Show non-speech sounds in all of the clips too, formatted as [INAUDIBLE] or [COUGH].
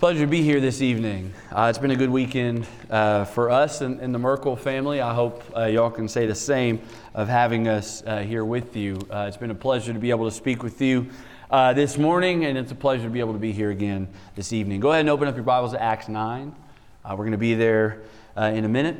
pleasure to be here this evening. Uh, it's been a good weekend uh, for us and, and, the Merkel family. I hope uh, y'all can say the same of having us uh, here with you. Uh, it's been a pleasure to be able to speak with you uh, this morning, and it's a pleasure to be able to be here again this evening. Go ahead and open up your Bibles to Acts 9. we're going to be there in a minute.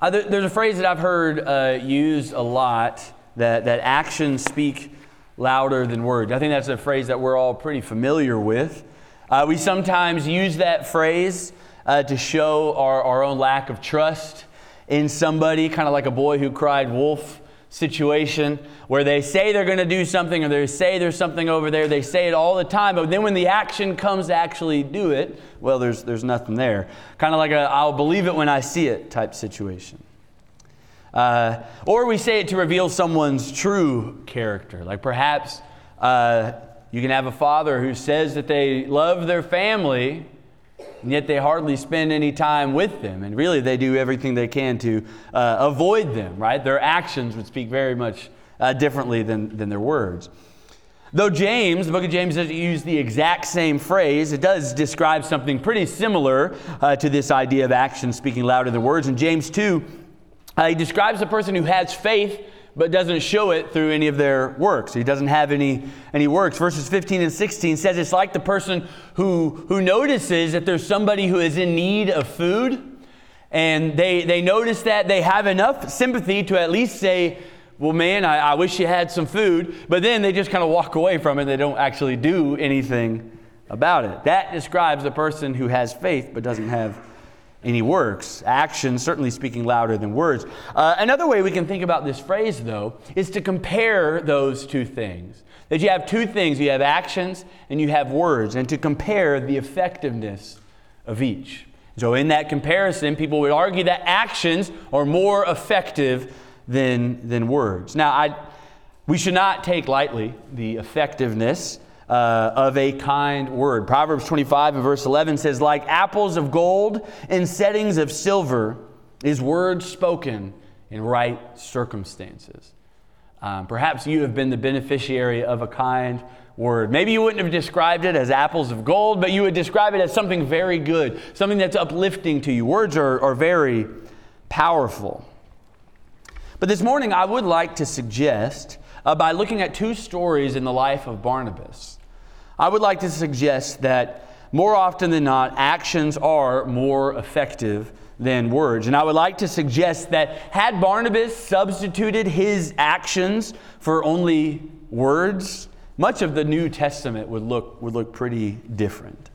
There, there's a phrase that I've heard used a lot that, that actions speak louder than words. I think that's a phrase that we're all pretty familiar with. Uh, we sometimes use that phrase uh, to show our, our own lack of trust in somebody, kind of like a boy who cried wolf situation, where they say they're going to do something or they say there's something over there. They say it all the time, but then when the action comes to actually do it, well, there's, there's nothing there. Kind of like a I'll believe it when I see it type situation. Uh, or we say it to reveal someone's true character. Like perhaps uh, you can have a father who says that they love their family, and yet they hardly spend any time with them. And really, they do everything they can to uh, avoid them, right? Their actions would speak very much uh, differently than, than their words. Though James, the book of James doesn't use the exact same phrase, it does describe something pretty similar uh, to this idea of action speaking louder than words. In James 2, uh, he describes a person who has faith but doesn't show it through any of their works. He doesn't have any, any works. Verses 15 and 16 says it's like the person who, who notices that there's somebody who is in need of food, and they, they notice that they have enough sympathy to at least say, well, man, I, I wish you had some food, but then they just kind of walk away from it. They don't actually do anything about it. That describes a person who has faith but doesn't have any works. Actions certainly speaking louder than words. Uh, another way we can think about this phrase, though, is to compare those two things. That you have two things you have actions and you have words, and to compare the effectiveness of each. So, in that comparison, people would argue that actions are more effective than, than words. Now, I, we should not take lightly the effectiveness uh, of a kind word. Proverbs 25 and verse 11 says, Like apples of gold in settings of silver is word spoken in right circumstances. Um, perhaps you have been the beneficiary of a kind word. Maybe you wouldn't have described it as apples of gold, but you would describe it as something very good, something that's uplifting to you. Words are, are very powerful. But this morning, I would like to suggest, uh, by looking at two stories in the life of Barnabas, I would like to suggest that more often than not, actions are more effective than words. And I would like to suggest that had Barnabas substituted his actions for only words, much of the New Testament would look, would look pretty different.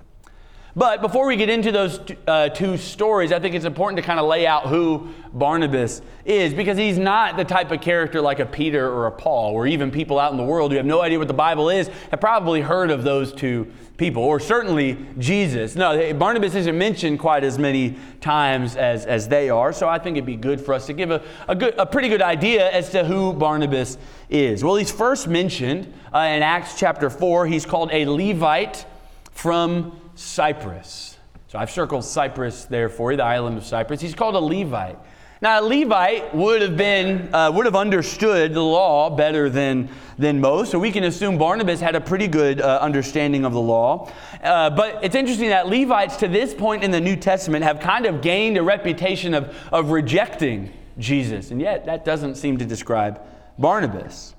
But before we get into those uh, two stories, I think it's important to kind of lay out who Barnabas is because he's not the type of character like a Peter or a Paul, or even people out in the world who have no idea what the Bible is have probably heard of those two people, or certainly Jesus. No, Barnabas isn't mentioned quite as many times as, as they are, so I think it'd be good for us to give a, a, good, a pretty good idea as to who Barnabas is. Well, he's first mentioned uh, in Acts chapter 4. He's called a Levite from Cyprus. So I've circled Cyprus there for you, the island of Cyprus. He's called a Levite. Now, a Levite would have been uh, would have understood the law better than than most, so we can assume Barnabas had a pretty good uh, understanding of the law. Uh, but it's interesting that Levites, to this point in the New Testament, have kind of gained a reputation of of rejecting Jesus, and yet that doesn't seem to describe Barnabas.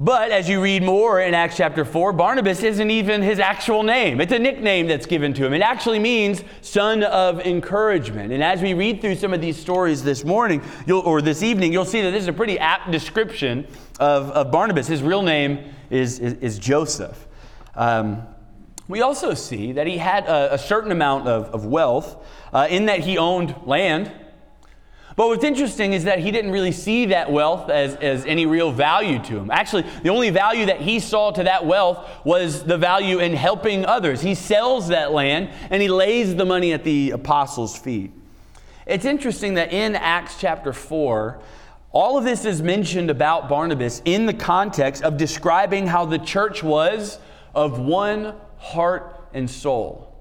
But as you read more in Acts chapter 4, Barnabas isn't even his actual name. It's a nickname that's given to him. It actually means son of encouragement. And as we read through some of these stories this morning or this evening, you'll see that this is a pretty apt description of, of Barnabas. His real name is, is, is Joseph. Um, we also see that he had a, a certain amount of, of wealth uh, in that he owned land but what's interesting is that he didn't really see that wealth as, as any real value to him. Actually, the only value that he saw to that wealth was the value in helping others. He sells that land and he lays the money at the apostles' feet. It's interesting that in Acts chapter 4, all of this is mentioned about Barnabas in the context of describing how the church was of one heart and soul.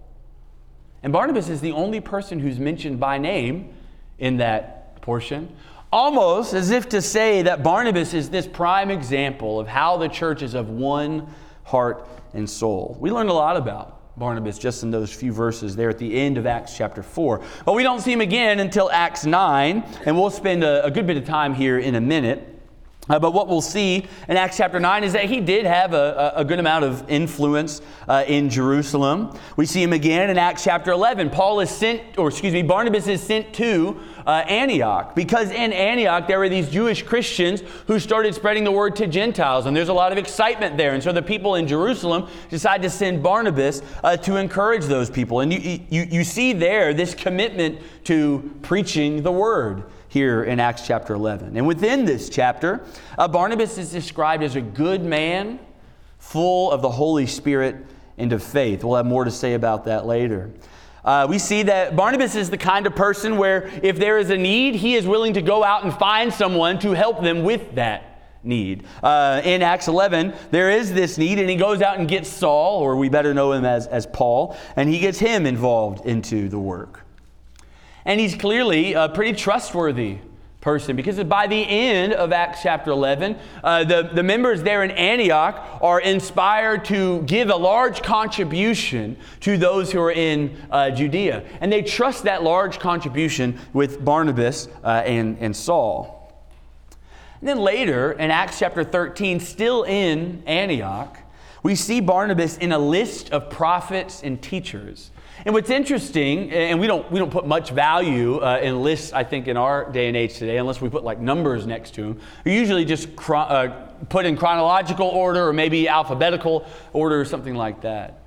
And Barnabas is the only person who's mentioned by name in that portion. Almost as if to say that Barnabas is this prime example of how the church is of one heart and soul. We learned a lot about Barnabas just in those few verses there at the end of Acts chapter 4. But we don't see him again until Acts 9, and we'll spend a, a good bit of time here in a minute. Uh, but what we'll see in Acts chapter 9 is that he did have a, a good amount of influence uh, in Jerusalem. We see him again in Acts chapter 11. Paul is sent, or excuse me, Barnabas is sent to uh, Antioch because in Antioch there were these Jewish Christians who started spreading the word to Gentiles, and there's a lot of excitement there. And so the people in Jerusalem decide to send Barnabas uh, to encourage those people. And you, you, you see there this commitment to preaching the word here in Acts chapter 11. And within this chapter, uh, Barnabas is described as a good man, full of the Holy Spirit and of faith. We'll have more to say about that later. Uh, we see that Barnabas is the kind of person where if there is a need, he is willing to go out and find someone to help them with that need. Uh, in Acts 11, there is this need, and he goes out and gets Saul, or we better know him as, as Paul, and he gets him involved into the work. And he's clearly a pretty trustworthy person because by the end of Acts chapter 11, uh, the, the members there in Antioch are inspired to give a large contribution to those who are in uh, Judea. And they trust that large contribution with Barnabas uh, and, and Saul. And then later in Acts chapter 13, still in Antioch, we see Barnabas in a list of prophets and teachers. And what's interesting, and we don't, we don't put much value uh, in lists, I think, in our day and age today, unless we put like numbers next to them. We usually just chro- uh, put in chronological order or maybe alphabetical order or something like that.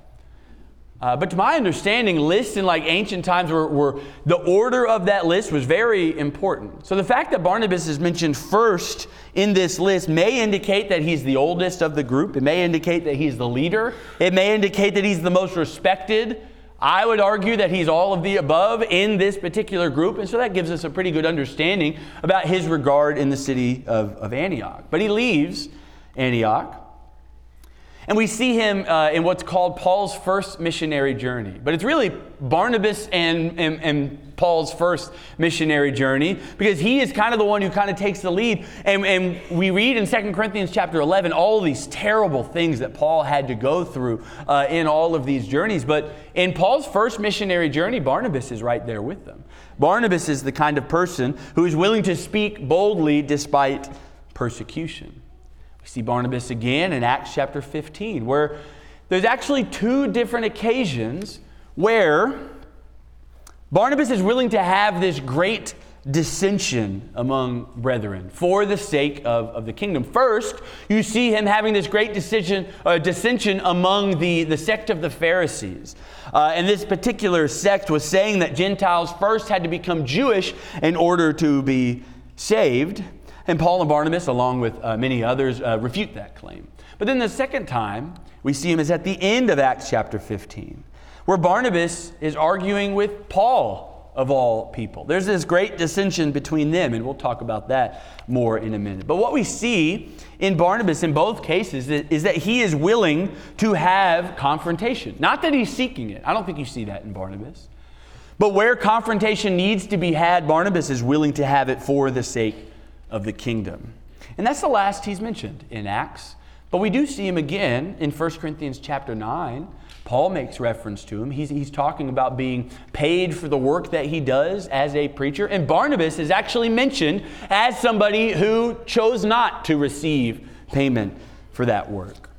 Uh, but to my understanding, lists in like ancient times were, were, the order of that list was very important. So the fact that Barnabas is mentioned first in this list may indicate that he's the oldest of the group. It may indicate that he's the leader. It may indicate that he's the most respected I would argue that he's all of the above in this particular group, and so that gives us a pretty good understanding about his regard in the city of, of Antioch. But he leaves Antioch, and we see him uh, in what's called Paul's first missionary journey. But it's really Barnabas and, and, and Paul's first missionary journey because he is kind of the one who kind of takes the lead. And, and we read in 2 Corinthians chapter 11 all these terrible things that Paul had to go through uh, in all of these journeys. But in Paul's first missionary journey, Barnabas is right there with them. Barnabas is the kind of person who is willing to speak boldly despite persecution. We see Barnabas again in Acts chapter 15, where there's actually two different occasions where Barnabas is willing to have this great dissension among brethren for the sake of, of the kingdom. First, you see him having this great decision, uh, dissension among the, the sect of the Pharisees. Uh, and this particular sect was saying that Gentiles first had to become Jewish in order to be saved. And Paul and Barnabas, along with uh, many others, uh, refute that claim. But then the second time we see him is at the end of Acts chapter 15 where Barnabas is arguing with Paul of all people. There's this great dissension between them, and we'll talk about that more in a minute. But what we see in Barnabas in both cases is that he is willing to have confrontation. Not that he's seeking it. I don't think you see that in Barnabas. But where confrontation needs to be had, Barnabas is willing to have it for the sake of the kingdom. And that's the last he's mentioned in Acts. But we do see him again in 1 Corinthians chapter 9 Paul makes reference to him. He's, he's talking about being paid for the work that he does as a preacher. And Barnabas is actually mentioned as somebody who chose not to receive payment for that work.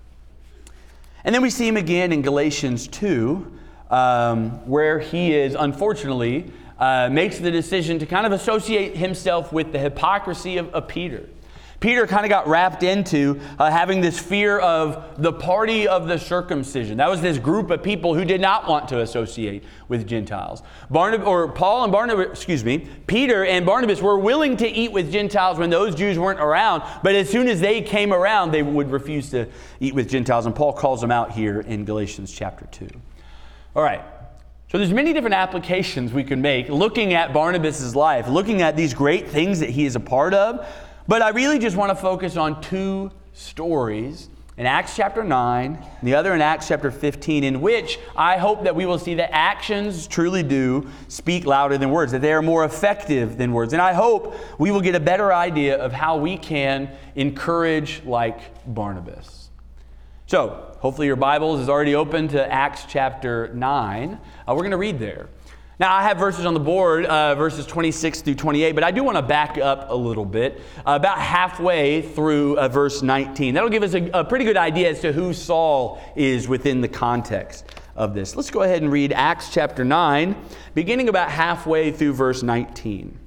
And then we see him again in Galatians 2, um, where he is, unfortunately, uh, makes the decision to kind of associate himself with the hypocrisy of, of Peter. Peter kind of got wrapped into uh, having this fear of the party of the circumcision. That was this group of people who did not want to associate with Gentiles. Barnabas, or Paul and Barnabas, excuse me, Peter and Barnabas were willing to eat with Gentiles when those Jews weren't around, but as soon as they came around, they would refuse to eat with Gentiles. And Paul calls them out here in Galatians chapter 2. All right. So there's many different applications we can make looking at Barnabas' life, looking at these great things that he is a part of, but I really just want to focus on two stories in Acts chapter 9, and the other in Acts chapter 15, in which I hope that we will see that actions truly do speak louder than words, that they are more effective than words. And I hope we will get a better idea of how we can encourage like Barnabas. So, hopefully, your Bibles is already open to Acts chapter 9. Uh, we're going to read there. Now, I have verses on the board, uh, verses 26 through 28, but I do want to back up a little bit, uh, about halfway through uh, verse 19. That'll give us a, a pretty good idea as to who Saul is within the context of this. Let's go ahead and read Acts chapter 9, beginning about halfway through verse 19.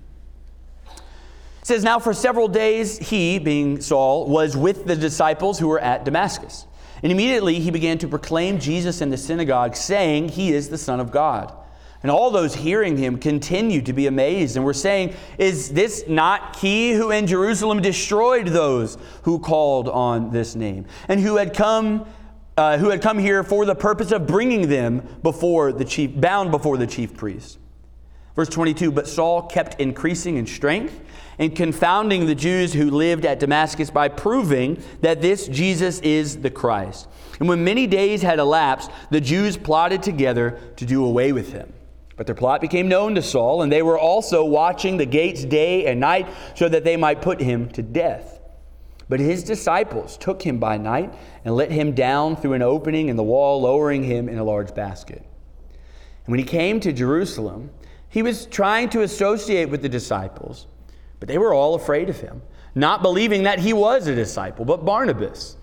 It says, Now for several days he, being Saul, was with the disciples who were at Damascus. And immediately he began to proclaim Jesus in the synagogue, saying, He is the Son of God. And all those hearing him continued to be amazed and were saying, Is this not he who in Jerusalem destroyed those who called on this name and who had come? Uh, who had come here for the purpose of bringing them before the chief, bound before the chief priest. Verse 22 But Saul kept increasing in strength and confounding the Jews who lived at Damascus by proving that this Jesus is the Christ. And when many days had elapsed, the Jews plotted together to do away with him. But their plot became known to Saul, and they were also watching the gates day and night so that they might put him to death. But his disciples took him by night and let him down through an opening in the wall, lowering him in a large basket. And when he came to Jerusalem, he was trying to associate with the disciples, but they were all afraid of him, not believing that he was a disciple. But Barnabas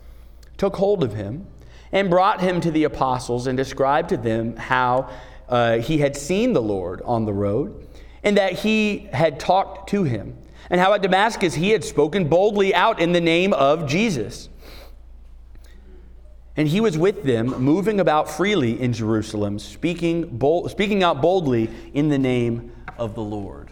took hold of him and brought him to the apostles and described to them how uh, he had seen the Lord on the road, and that he had talked to him, and how at Damascus he had spoken boldly out in the name of Jesus. And he was with them, moving about freely in Jerusalem, speaking, bold, speaking out boldly in the name of the Lord.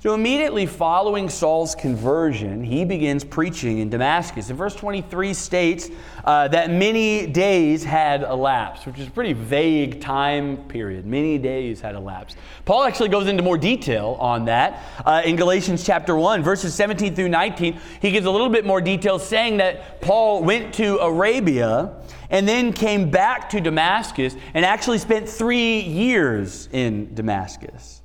So, immediately following Saul's conversion, he begins preaching in Damascus. And verse 23 states uh, that many days had elapsed, which is a pretty vague time period. Many days had elapsed. Paul actually goes into more detail on that uh, in Galatians chapter 1, verses 17 through 19. He gives a little bit more detail, saying that Paul went to Arabia and then came back to Damascus and actually spent three years in Damascus.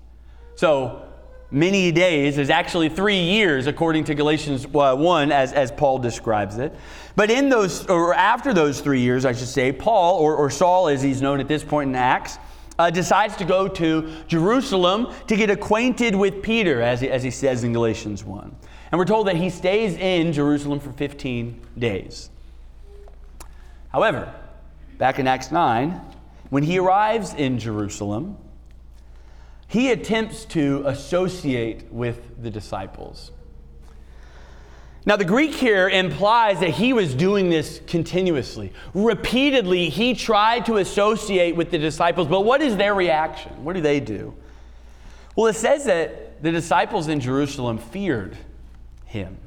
So, many days is actually three years, according to Galatians uh, 1, as, as Paul describes it. But in those, or after those three years, I should say, Paul, or, or Saul as he's known at this point in Acts, uh, decides to go to Jerusalem to get acquainted with Peter, as he, as he says in Galatians 1. And we're told that he stays in Jerusalem for 15 days. However, back in Acts 9, when he arrives in Jerusalem, he attempts to associate with the disciples. Now, the Greek here implies that he was doing this continuously. Repeatedly, he tried to associate with the disciples, but what is their reaction? What do they do? Well, it says that the disciples in Jerusalem feared him.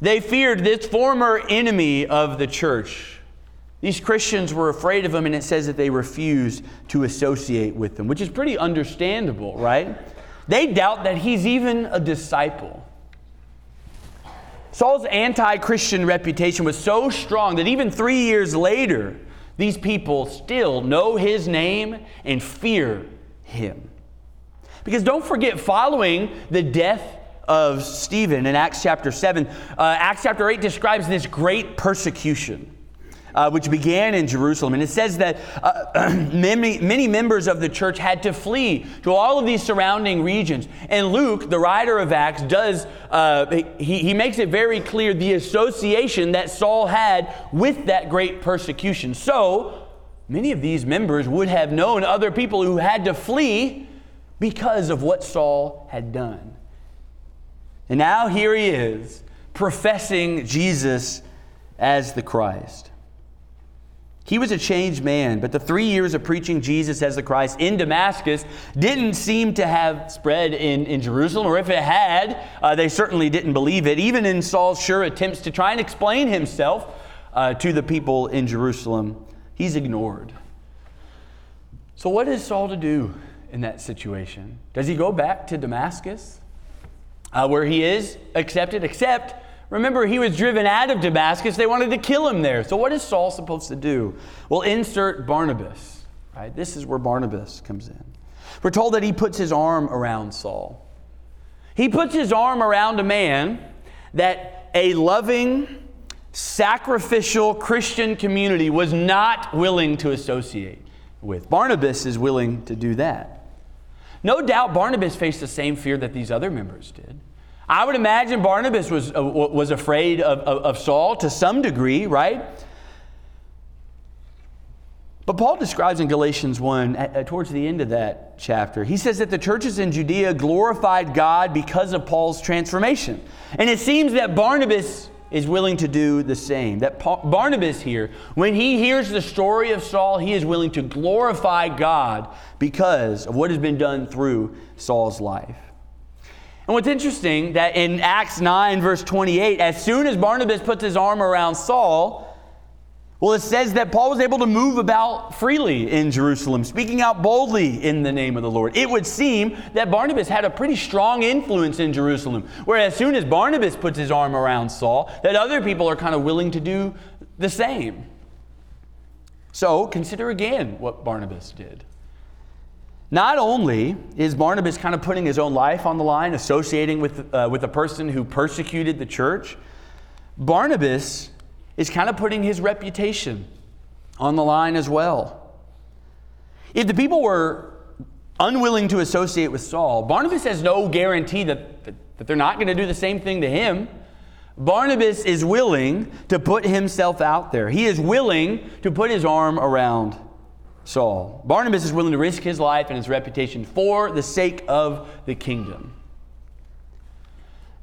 They feared this former enemy of the church these Christians were afraid of him, and it says that they refused to associate with them, which is pretty understandable, right? They doubt that he's even a disciple. Saul's anti Christian reputation was so strong that even three years later, these people still know his name and fear him. Because don't forget, following the death of Stephen in Acts chapter 7, uh, Acts chapter 8 describes this great persecution uh, which began in Jerusalem. And it says that uh, [CLEARS THROAT] many, many members of the church had to flee to all of these surrounding regions. And Luke, the writer of Acts, does, uh, he, he makes it very clear the association that Saul had with that great persecution. So, many of these members would have known other people who had to flee because of what Saul had done. And now here he is, professing Jesus as the Christ. He was a changed man, but the three years of preaching Jesus as the Christ in Damascus didn't seem to have spread in, in Jerusalem, or if it had, uh, they certainly didn't believe it. Even in Saul's sure attempts to try and explain himself uh, to the people in Jerusalem, he's ignored. So, what is Saul to do in that situation? Does he go back to Damascus, uh, where he is accepted? Except Remember, he was driven out of Damascus. They wanted to kill him there. So, what is Saul supposed to do? Well, insert Barnabas. Right? This is where Barnabas comes in. We're told that he puts his arm around Saul. He puts his arm around a man that a loving, sacrificial Christian community was not willing to associate with. Barnabas is willing to do that. No doubt Barnabas faced the same fear that these other members did. I would imagine Barnabas was, uh, was afraid of, of, of Saul to some degree, right? But Paul describes in Galatians 1, uh, towards the end of that chapter, he says that the churches in Judea glorified God because of Paul's transformation. And it seems that Barnabas is willing to do the same. That Paul, Barnabas here, when he hears the story of Saul, he is willing to glorify God because of what has been done through Saul's life. And what's interesting that in Acts 9 verse 28, as soon as Barnabas puts his arm around Saul, well, it says that Paul was able to move about freely in Jerusalem, speaking out boldly in the name of the Lord. It would seem that Barnabas had a pretty strong influence in Jerusalem, where as soon as Barnabas puts his arm around Saul, that other people are kind of willing to do the same. So consider again what Barnabas did. Not only is Barnabas kind of putting his own life on the line, associating with, uh, with a person who persecuted the church, Barnabas is kind of putting his reputation on the line as well. If the people were unwilling to associate with Saul, Barnabas has no guarantee that, that, that they're not going to do the same thing to him. Barnabas is willing to put himself out there. He is willing to put his arm around Saul. Barnabas is willing to risk his life and his reputation for the sake of the kingdom.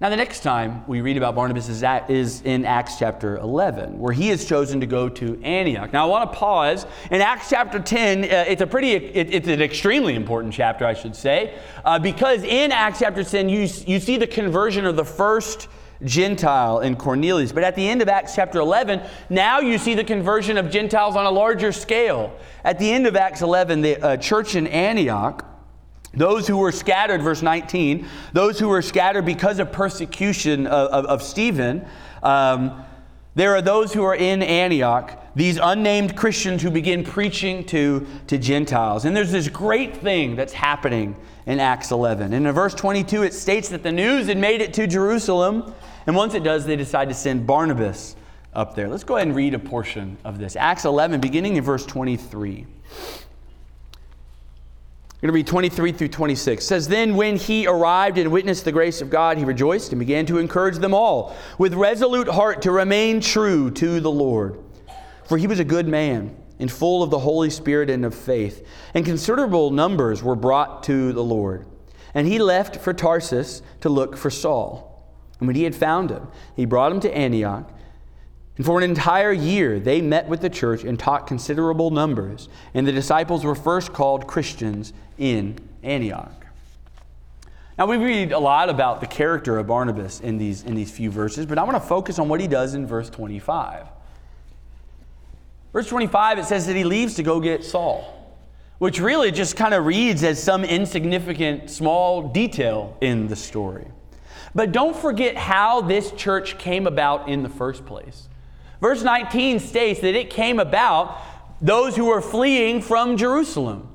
Now, the next time we read about Barnabas is, at, is, in Acts chapter 11, where he is chosen to go to Antioch. Now, I want to pause. In Acts chapter 10, uh, it's a pretty, it, it's an extremely important chapter, I should say, uh, because in Acts chapter 10, you, you see the conversion of the first Gentile in Cornelius. But at the end of Acts chapter 11, now you see the conversion of Gentiles on a larger scale. At the end of Acts 11, the uh, church in Antioch, those who were scattered, verse 19, those who were scattered because of persecution of, of, of Stephen, um, there are those who are in Antioch, these unnamed Christians who begin preaching to, to Gentiles. And there's this great thing that's happening in Acts 11. And in verse 22, it states that the news had made it to Jerusalem. And once it does, they decide to send Barnabas up there. Let's go ahead and read a portion of this. Acts 11, beginning in verse 23 going to read 23 through 26. It says, Then when he arrived and witnessed the grace of God, he rejoiced and began to encourage them all with resolute heart to remain true to the Lord. For he was a good man and full of the Holy Spirit and of faith, and considerable numbers were brought to the Lord. And he left for Tarsus to look for Saul. And when he had found him, he brought him to Antioch. And for an entire year, they met with the church and taught considerable numbers. And the disciples were first called Christians in Antioch. Now, we read a lot about the character of Barnabas in these, in these few verses, but I want to focus on what he does in verse 25. Verse 25, it says that he leaves to go get Saul, which really just kind of reads as some insignificant small detail in the story. But don't forget how this church came about in the first place. Verse 19 states that it came about those who were fleeing from Jerusalem.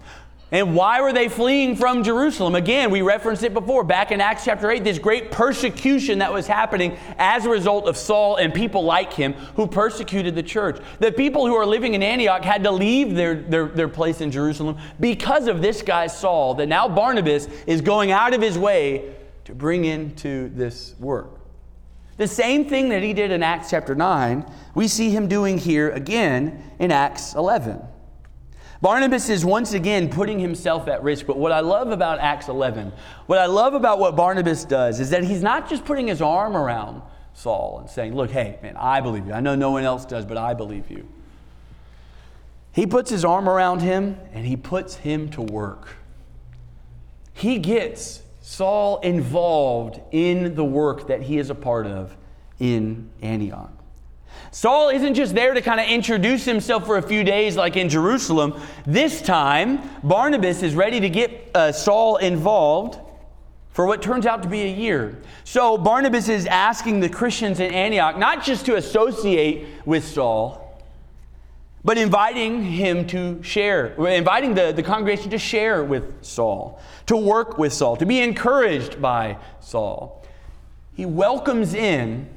And why were they fleeing from Jerusalem? Again, we referenced it before back in Acts chapter 8, this great persecution that was happening as a result of Saul and people like him who persecuted the church. The people who are living in Antioch had to leave their, their, their place in Jerusalem because of this guy Saul, that now Barnabas is going out of his way to bring into this work. The same thing that he did in Acts chapter 9, we see him doing here again in Acts 11. Barnabas is once again putting himself at risk. But what I love about Acts 11, what I love about what Barnabas does, is that he's not just putting his arm around Saul and saying, Look, hey, man, I believe you. I know no one else does, but I believe you. He puts his arm around him and he puts him to work. He gets Saul involved in the work that he is a part of in Antioch. Saul isn't just there to kind of introduce himself for a few days like in Jerusalem. This time, Barnabas is ready to get uh, Saul involved for what turns out to be a year. So Barnabas is asking the Christians in Antioch not just to associate with Saul, but inviting him to share, inviting the, the congregation to share with Saul, to work with Saul, to be encouraged by Saul. He welcomes in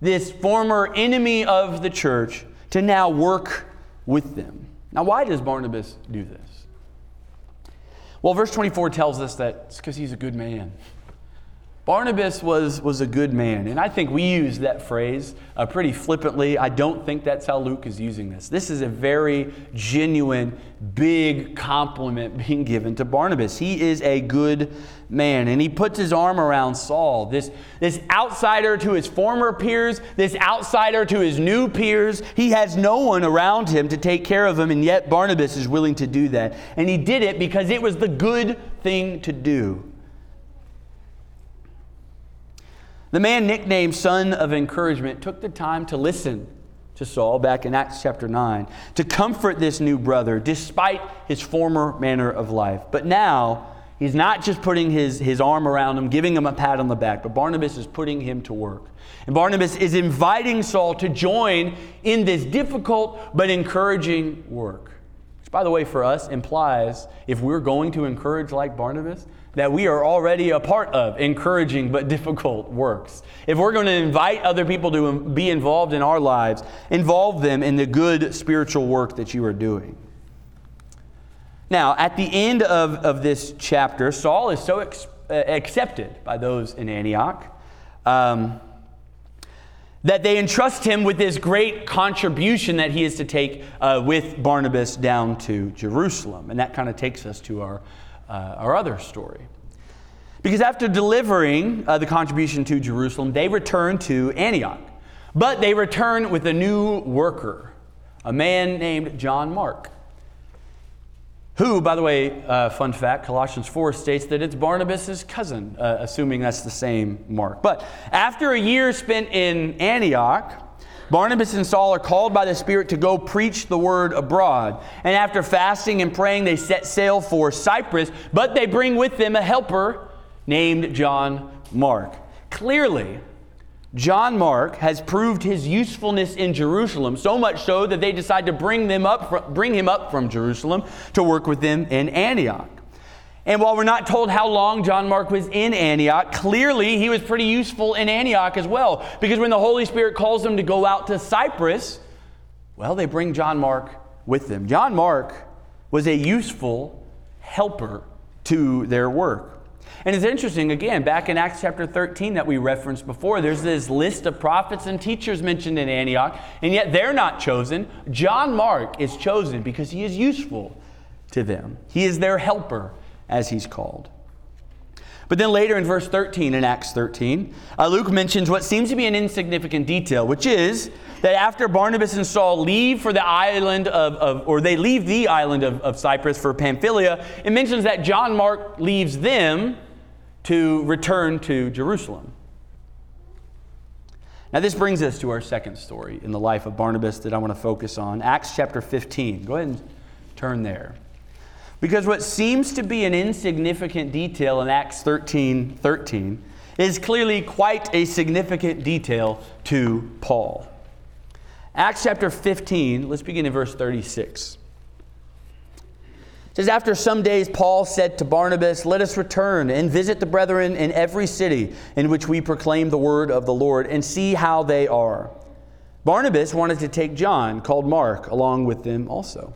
this former enemy of the church to now work with them. Now, why does Barnabas do this? Well, verse 24 tells us that it's because he's a good man. Barnabas was, was a good man, and I think we use that phrase uh, pretty flippantly. I don't think that's how Luke is using this. This is a very genuine, big compliment [LAUGHS] being given to Barnabas. He is a good man, and he puts his arm around Saul, this, this outsider to his former peers, this outsider to his new peers. He has no one around him to take care of him, and yet Barnabas is willing to do that. And he did it because it was the good thing to do. The man nicknamed Son of Encouragement took the time to listen to Saul back in Acts chapter 9 to comfort this new brother despite his former manner of life. But now, he's not just putting his, his arm around him, giving him a pat on the back, but Barnabas is putting him to work. And Barnabas is inviting Saul to join in this difficult but encouraging work. Which, by the way, for us implies if we're going to encourage like Barnabas, that we are already a part of encouraging but [LAUGHS] difficult works. If we're going to invite other people to be involved in our lives, involve them in the good spiritual work that you are doing. Now, at the end of, of this chapter, Saul is so ex- uh, accepted by those in Antioch um, that they entrust him with this great contribution that he is to take uh, with Barnabas down to Jerusalem. And that kind of takes us to our uh, our other story. Because after delivering uh, the contribution to Jerusalem, they return to Antioch. But they return with a new worker, a man named John Mark. Who, by the way, uh, fun fact, Colossians 4 states that it's Barnabas' cousin, uh, assuming that's the same Mark. But after a year spent in Antioch, Barnabas and Saul are called by the Spirit to go preach the word abroad. And after fasting and praying, they set sail for Cyprus, but they bring with them a helper named John Mark. Clearly, John Mark has proved his usefulness in Jerusalem, so much so that they decide to bring, them up, bring him up from Jerusalem to work with them in Antioch. And while we're not told how long John Mark was in Antioch, clearly he was pretty useful in Antioch as well. Because when the Holy Spirit calls them to go out to Cyprus, well, they bring John Mark with them. John Mark was a useful helper to their work. And it's interesting, again, back in Acts chapter 13 that we referenced before, there's this list of prophets and teachers mentioned in Antioch, and yet they're not chosen. John Mark is chosen because he is useful to them, he is their helper as he's called. But then later in verse 13, in Acts 13, uh, Luke mentions what seems to be an insignificant detail, which is that after Barnabas and Saul leave for the island of, of or they leave the island of, of Cyprus for Pamphylia, it mentions that John Mark leaves them to return to Jerusalem. Now, this brings us to our second story in the life of Barnabas that I want to focus on Acts chapter 15. Go ahead and turn there. Because what seems to be an insignificant detail in Acts 13 13 is clearly quite a significant detail to Paul. Acts chapter 15, let's begin in verse 36. It says, After some days, Paul said to Barnabas, Let us return and visit the brethren in every city in which we proclaim the word of the Lord and see how they are. Barnabas wanted to take John, called Mark, along with them also.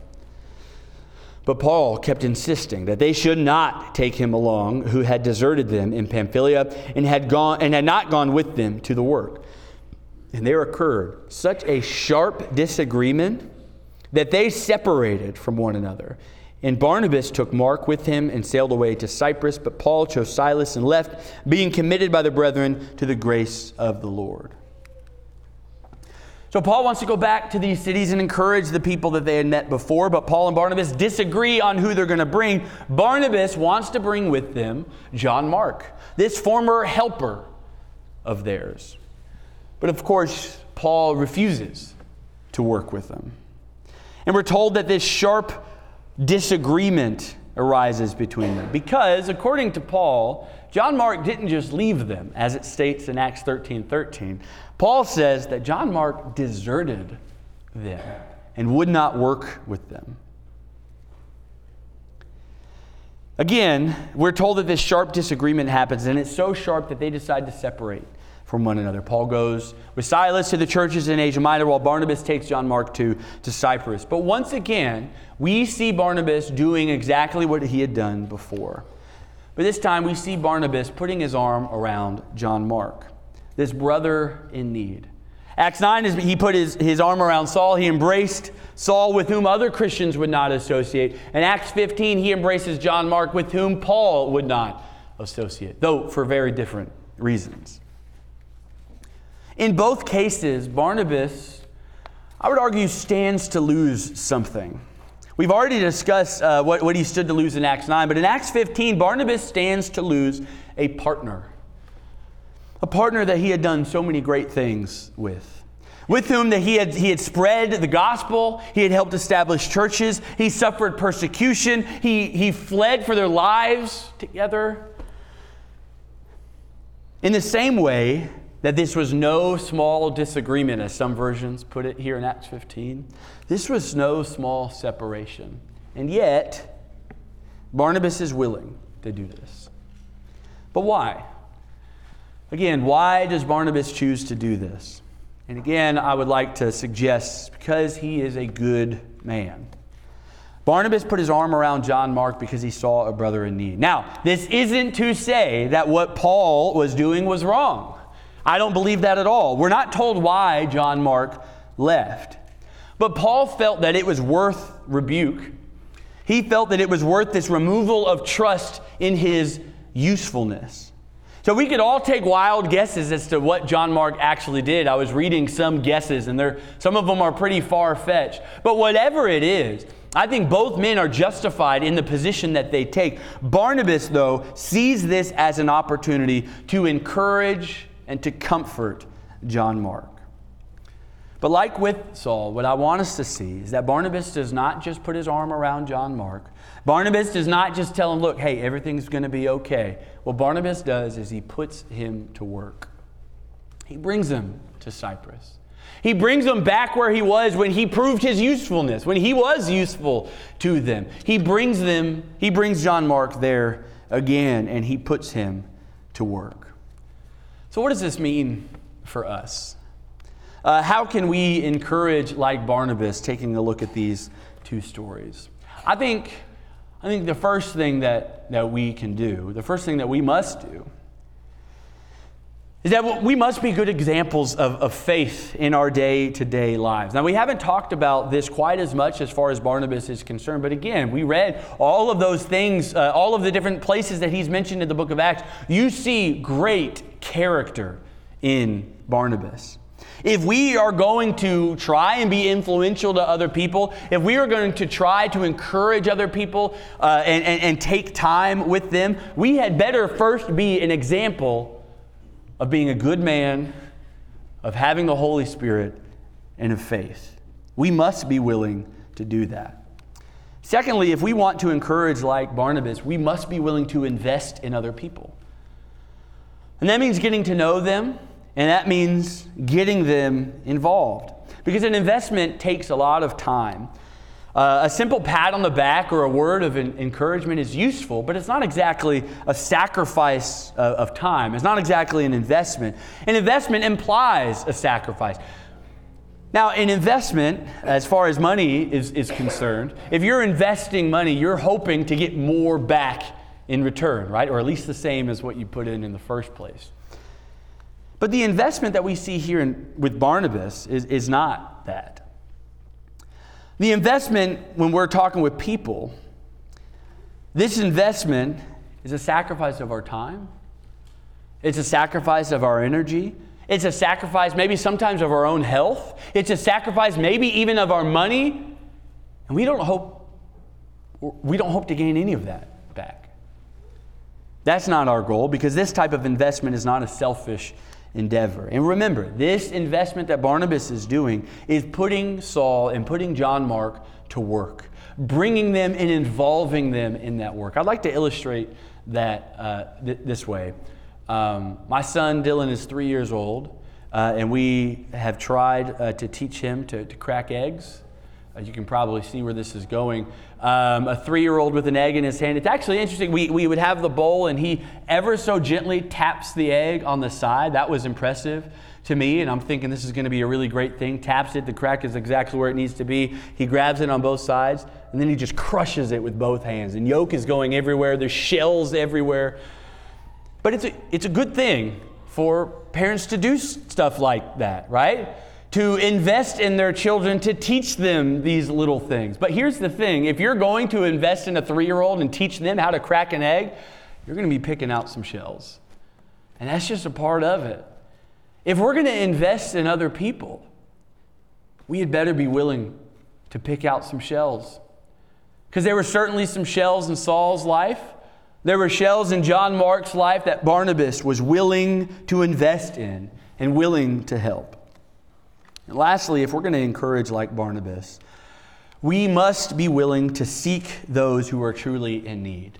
But Paul kept insisting that they should not take him along, who had deserted them in Pamphylia and had, gone, and had not gone with them to the work. And there occurred such a sharp disagreement that they separated from one another. And Barnabas took Mark with him and sailed away to Cyprus, but Paul chose Silas and left, being committed by the brethren to the grace of the Lord. So Paul wants to go back to these cities and encourage the people that they had met before, but Paul and Barnabas disagree on who they're going to bring. Barnabas wants to bring with them John Mark, this former helper of theirs. But of course, Paul refuses to work with them. And we're told that this sharp disagreement arises between them. Because, according to Paul, John Mark didn't just leave them, as it states in Acts 13 13. Paul says that John Mark deserted them and would not work with them. Again, we're told that this sharp disagreement happens, and it's so sharp that they decide to separate from one another. Paul goes with Silas to the churches in Asia Minor, while Barnabas takes John Mark to, to Cyprus. But once again, we see Barnabas doing exactly what he had done before. But this time, we see Barnabas putting his arm around John Mark, this brother in need. Acts 9 is he put his, his arm around Saul. He embraced Saul, with whom other Christians would not associate. In Acts 15, he embraces John Mark, with whom Paul would not associate, though for very different reasons. In both cases, Barnabas, I would argue, stands to lose something. We've already discussed uh, what, what he stood to lose in Acts 9, but in Acts 15, Barnabas stands to lose a partner a partner that he had done so many great things with, with whom that he had, he had spread the gospel, he had helped establish churches, he suffered persecution, he, he fled for their lives together. In the same way that this was no small disagreement, as some versions put it here in Acts 15, this was no small separation. And yet, Barnabas is willing to do this. But why? Again, why does Barnabas choose to do this? And again, I would like to suggest because he is a good man. Barnabas put his arm around John Mark because he saw a brother in need. Now, this isn't to say that what Paul was doing was wrong. I don't believe that at all. We're not told why John Mark left. But Paul felt that it was worth rebuke. He felt that it was worth this removal of trust in his usefulness. So we could all take wild guesses as to what John Mark actually did. I was reading some guesses, and some of them are pretty far fetched. But whatever it is, I think both men are justified in the position that they take. Barnabas, though, sees this as an opportunity to encourage and to comfort John Mark. But like with Saul, what I want us to see is that Barnabas does not just put his arm around John Mark. Barnabas does not just tell him, look, hey, everything's going to be okay. What Barnabas does is he puts him to work. He brings him to Cyprus. He brings him back where he was when he proved his usefulness, when he was useful to them. He brings them, he brings John Mark there again, and he puts him to work. So, what does this mean for us? Uh, how can we encourage, like Barnabas, taking a look at these two stories? I think I think the first thing that, that we can do, the first thing that we must do, is that we must be good examples of, of faith in our day to day lives. Now, we haven't talked about this quite as much as far as Barnabas is concerned, but again, we read all of those things, uh, all of the different places that he's mentioned in the book of Acts. You see great character in Barnabas. If we are going to try and be influential to other people, if we are going to try to encourage other people uh, and, and, and take time with them, we had better first be an example of being a good man, of having the Holy Spirit, and of faith. We must be willing to do that. Secondly, if we want to encourage like Barnabas, we must be willing to invest in other people. And that means getting to know them and that means getting them involved. Because an investment takes a lot of time. Uh, a simple pat on the back or a word of encouragement is useful, but it's not exactly a sacrifice of, of time. It's not exactly an investment. An investment implies a sacrifice. Now, an investment, as far as money is, is concerned, if you're investing money, you're hoping to get more back in return, right? Or at least the same as what you put in in the first place. But the investment that we see here in, with Barnabas is, is not that. The investment, when we're talking with people, this investment is a sacrifice of our time, it's a sacrifice of our energy. It's a sacrifice, maybe sometimes of our own health. It's a sacrifice, maybe even of our money. And we don't hope, we don't hope to gain any of that back. That's not our goal because this type of investment is not a selfish endeavor. And remember, this investment that Barnabas is doing is putting Saul and putting John Mark to work. bringing them and involving them in that work. I'd like to illustrate that uh, th- this way. Um, my son Dylan is three years old, uh, and we have tried uh, to teach him to, to crack eggs. You can probably see where this is going. Um, a three year old with an egg in his hand. It's actually interesting. We, we would have the bowl, and he ever so gently taps the egg on the side. That was impressive to me, and I'm thinking this is going to be a really great thing. Taps it, the crack is exactly where it needs to be. He grabs it on both sides, and then he just crushes it with both hands. And yolk is going everywhere, there's shells everywhere. But it's a, it's a good thing for parents to do stuff like that, right? To invest in their children, to teach them these little things. But here's the thing if you're going to invest in a three year old and teach them how to crack an egg, you're going to be picking out some shells. And that's just a part of it. If we're going to invest in other people, we had better be willing to pick out some shells. Because there were certainly some shells in Saul's life. There were shells in John Mark's life that Barnabas was willing to invest in and willing to help. And lastly, if we're going to encourage like Barnabas, we must be willing to seek those who are truly in need.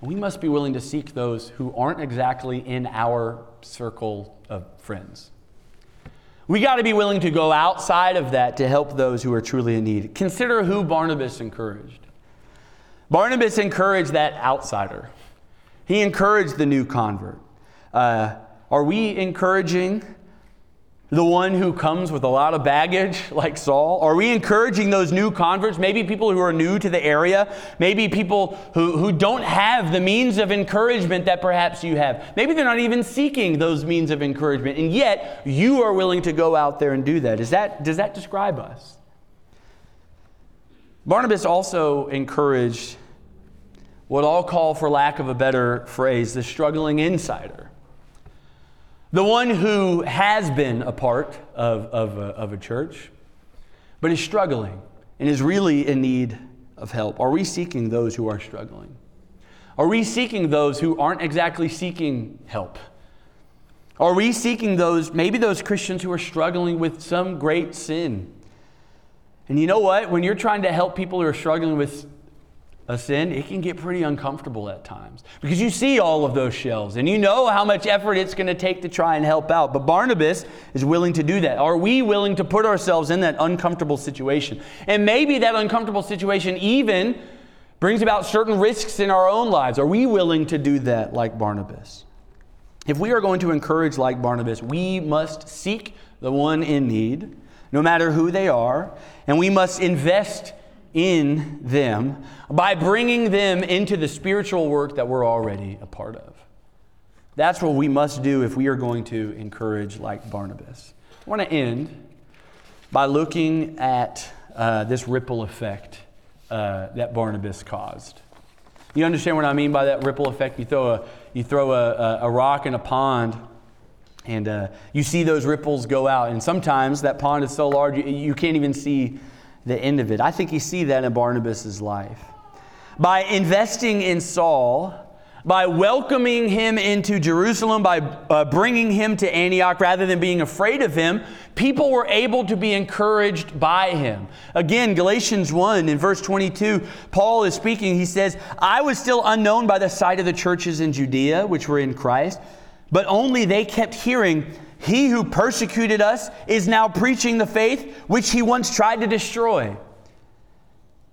We must be willing to seek those who aren't exactly in our circle of friends. We got to be willing to go outside of that to help those who are truly in need. Consider who Barnabas encouraged. Barnabas encouraged that outsider, he encouraged the new convert. Uh, are we encouraging the one who comes with a lot of baggage, like Saul? Are we encouraging those new converts? Maybe people who are new to the area, maybe people who, who don't have the means of encouragement that perhaps you have. Maybe they're not even seeking those means of encouragement, and yet you are willing to go out there and do that. Is that does that describe us? Barnabas also encouraged what I'll call, for lack of a better phrase, the struggling insider. The one who has been a part of, of, a, of a church, but is struggling and is really in need of help. Are we seeking those who are struggling? Are we seeking those who aren't exactly seeking help? Are we seeking those, maybe those Christians who are struggling with some great sin? And you know what? When you're trying to help people who are struggling with a sin, it can get pretty uncomfortable at times because you see all of those shells and you know how much effort it's going to take to try and help out. But Barnabas is willing to do that. Are we willing to put ourselves in that uncomfortable situation? And maybe that uncomfortable situation even brings about certain risks in our own lives. Are we willing to do that like Barnabas? If we are going to encourage like Barnabas, we must seek the one in need, no matter who they are, and we must invest in them by bringing them into the spiritual work that we're already a part of. That's what we must do if we are going to encourage like Barnabas. I want to end by looking at uh, this ripple effect uh, that Barnabas caused. You understand what I mean by that ripple effect? You throw a, you throw a, a rock in a pond, and uh, you see those ripples go out. And sometimes that pond is so large, you, you can't even see the end of it. I think you see that in Barnabas' life. By investing in Saul, by welcoming him into Jerusalem, by uh, bringing him to Antioch rather than being afraid of him, people were able to be encouraged by him. Again, Galatians 1 in verse 22, Paul is speaking. He says, I was still unknown by the sight of the churches in Judea, which were in Christ, but only they kept hearing he who persecuted us is now preaching the faith which he once tried to destroy.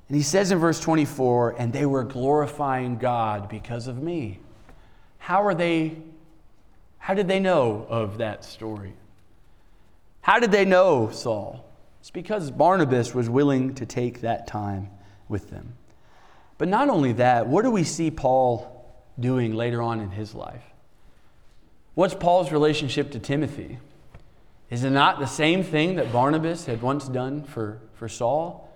And he says in verse 24, and they were glorifying God because of me. How are they, how did they know of that story? How did they know Saul? It's because Barnabas was willing to take that time with them. But not only that, what do we see Paul doing later on in his life? What's Paul's relationship to Timothy? Is it not the same thing that Barnabas had once done for, for Saul?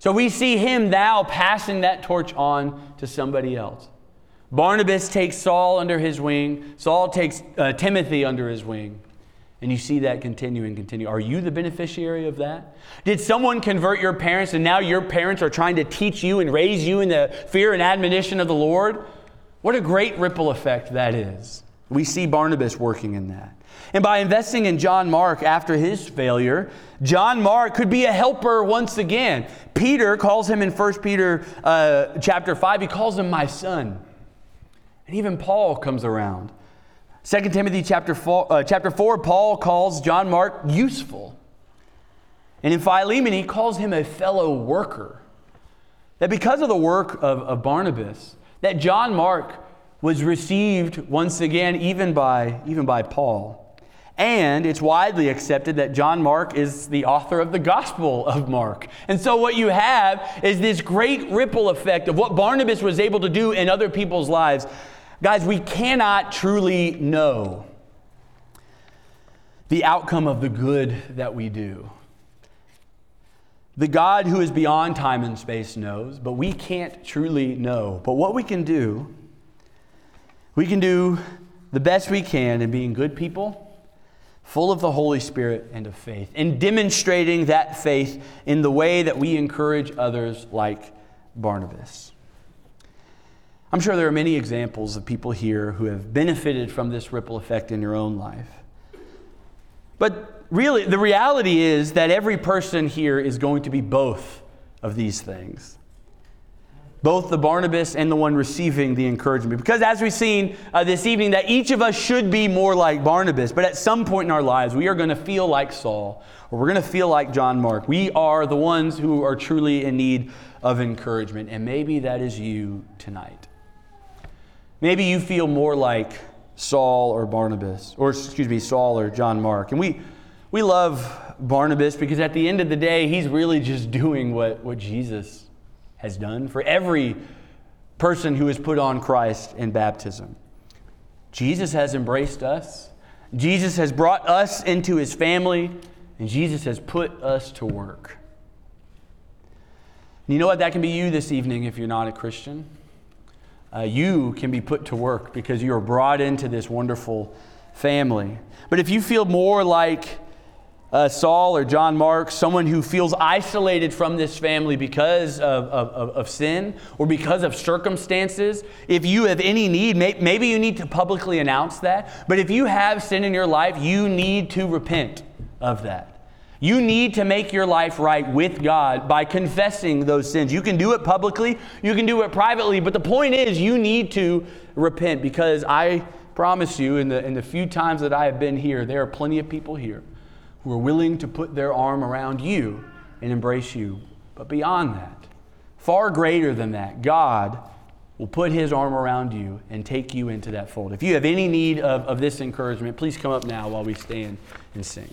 So we see him now passing that torch on to somebody else. Barnabas takes Saul under his wing, Saul takes uh, Timothy under his wing. And you see that continue and continue. Are you the beneficiary of that? Did someone convert your parents and now your parents are trying to teach you and raise you in the fear and admonition of the Lord? What a great ripple effect that is We see Barnabas working in that. And by investing in John Mark after his failure, John Mark could be a helper once again. Peter calls him in 1 Peter uh, chapter 5, he calls him my son. And even Paul comes around. 2 Timothy chapter 4, uh, chapter 4, Paul calls John Mark useful. And in Philemon, he calls him a fellow worker. That because of the work of, of Barnabas, that John Mark was received once again even by, even by Paul. And it's widely accepted that John Mark is the author of the Gospel of Mark. And so, what you have is this great ripple effect of what Barnabas was able to do in other people's lives. Guys, we cannot truly know the outcome of the good that we do. The God who is beyond time and space knows, but we can't truly know. But what we can do, we can do the best we can in being good people full of the Holy Spirit and of faith, and demonstrating that faith in the way that we encourage others like Barnabas. I'm sure there are many examples of people here who have benefited from this ripple effect in your own life. But really, the reality is that every person here is going to be both of these things both the Barnabas and the one receiving the encouragement. Because as we've seen uh, this evening, that each of us should be more like Barnabas, but at some point in our lives, we are going to feel like Saul, or we're going to feel like John Mark. We are the ones who are truly in need of encouragement, and maybe that is you tonight. Maybe you feel more like Saul or Barnabas, or excuse me, Saul or John Mark. And we, we love Barnabas because at the end of the day, he's really just [LAUGHS] doing what, what Jesus has done for every person who has put on Christ in baptism. Jesus has embraced us, Jesus has brought us into his family, and Jesus has put us to work. And you know what? That can be you this evening if you're not a Christian. Uh, you can be put to work because you are brought into this wonderful family. But if you feel more like uh, Saul or John Mark, someone who feels isolated from this family because of, of, of, sin or because of circumstances, if you have any need, may, maybe you need to publicly announce that. But if you have sin in your life, you need to repent of that. You need to make your life right with God by confessing those sins. You can do it publicly, you can do it privately, but the point is, you need to repent because I promise you, in the, in the few times that I have been here, there are plenty of people here who are willing to put their arm around you and embrace you. But beyond that, far greater than that, God will put his arm around you and take you into that fold. If you have any need of, of this encouragement, please come up now while we stand and sing.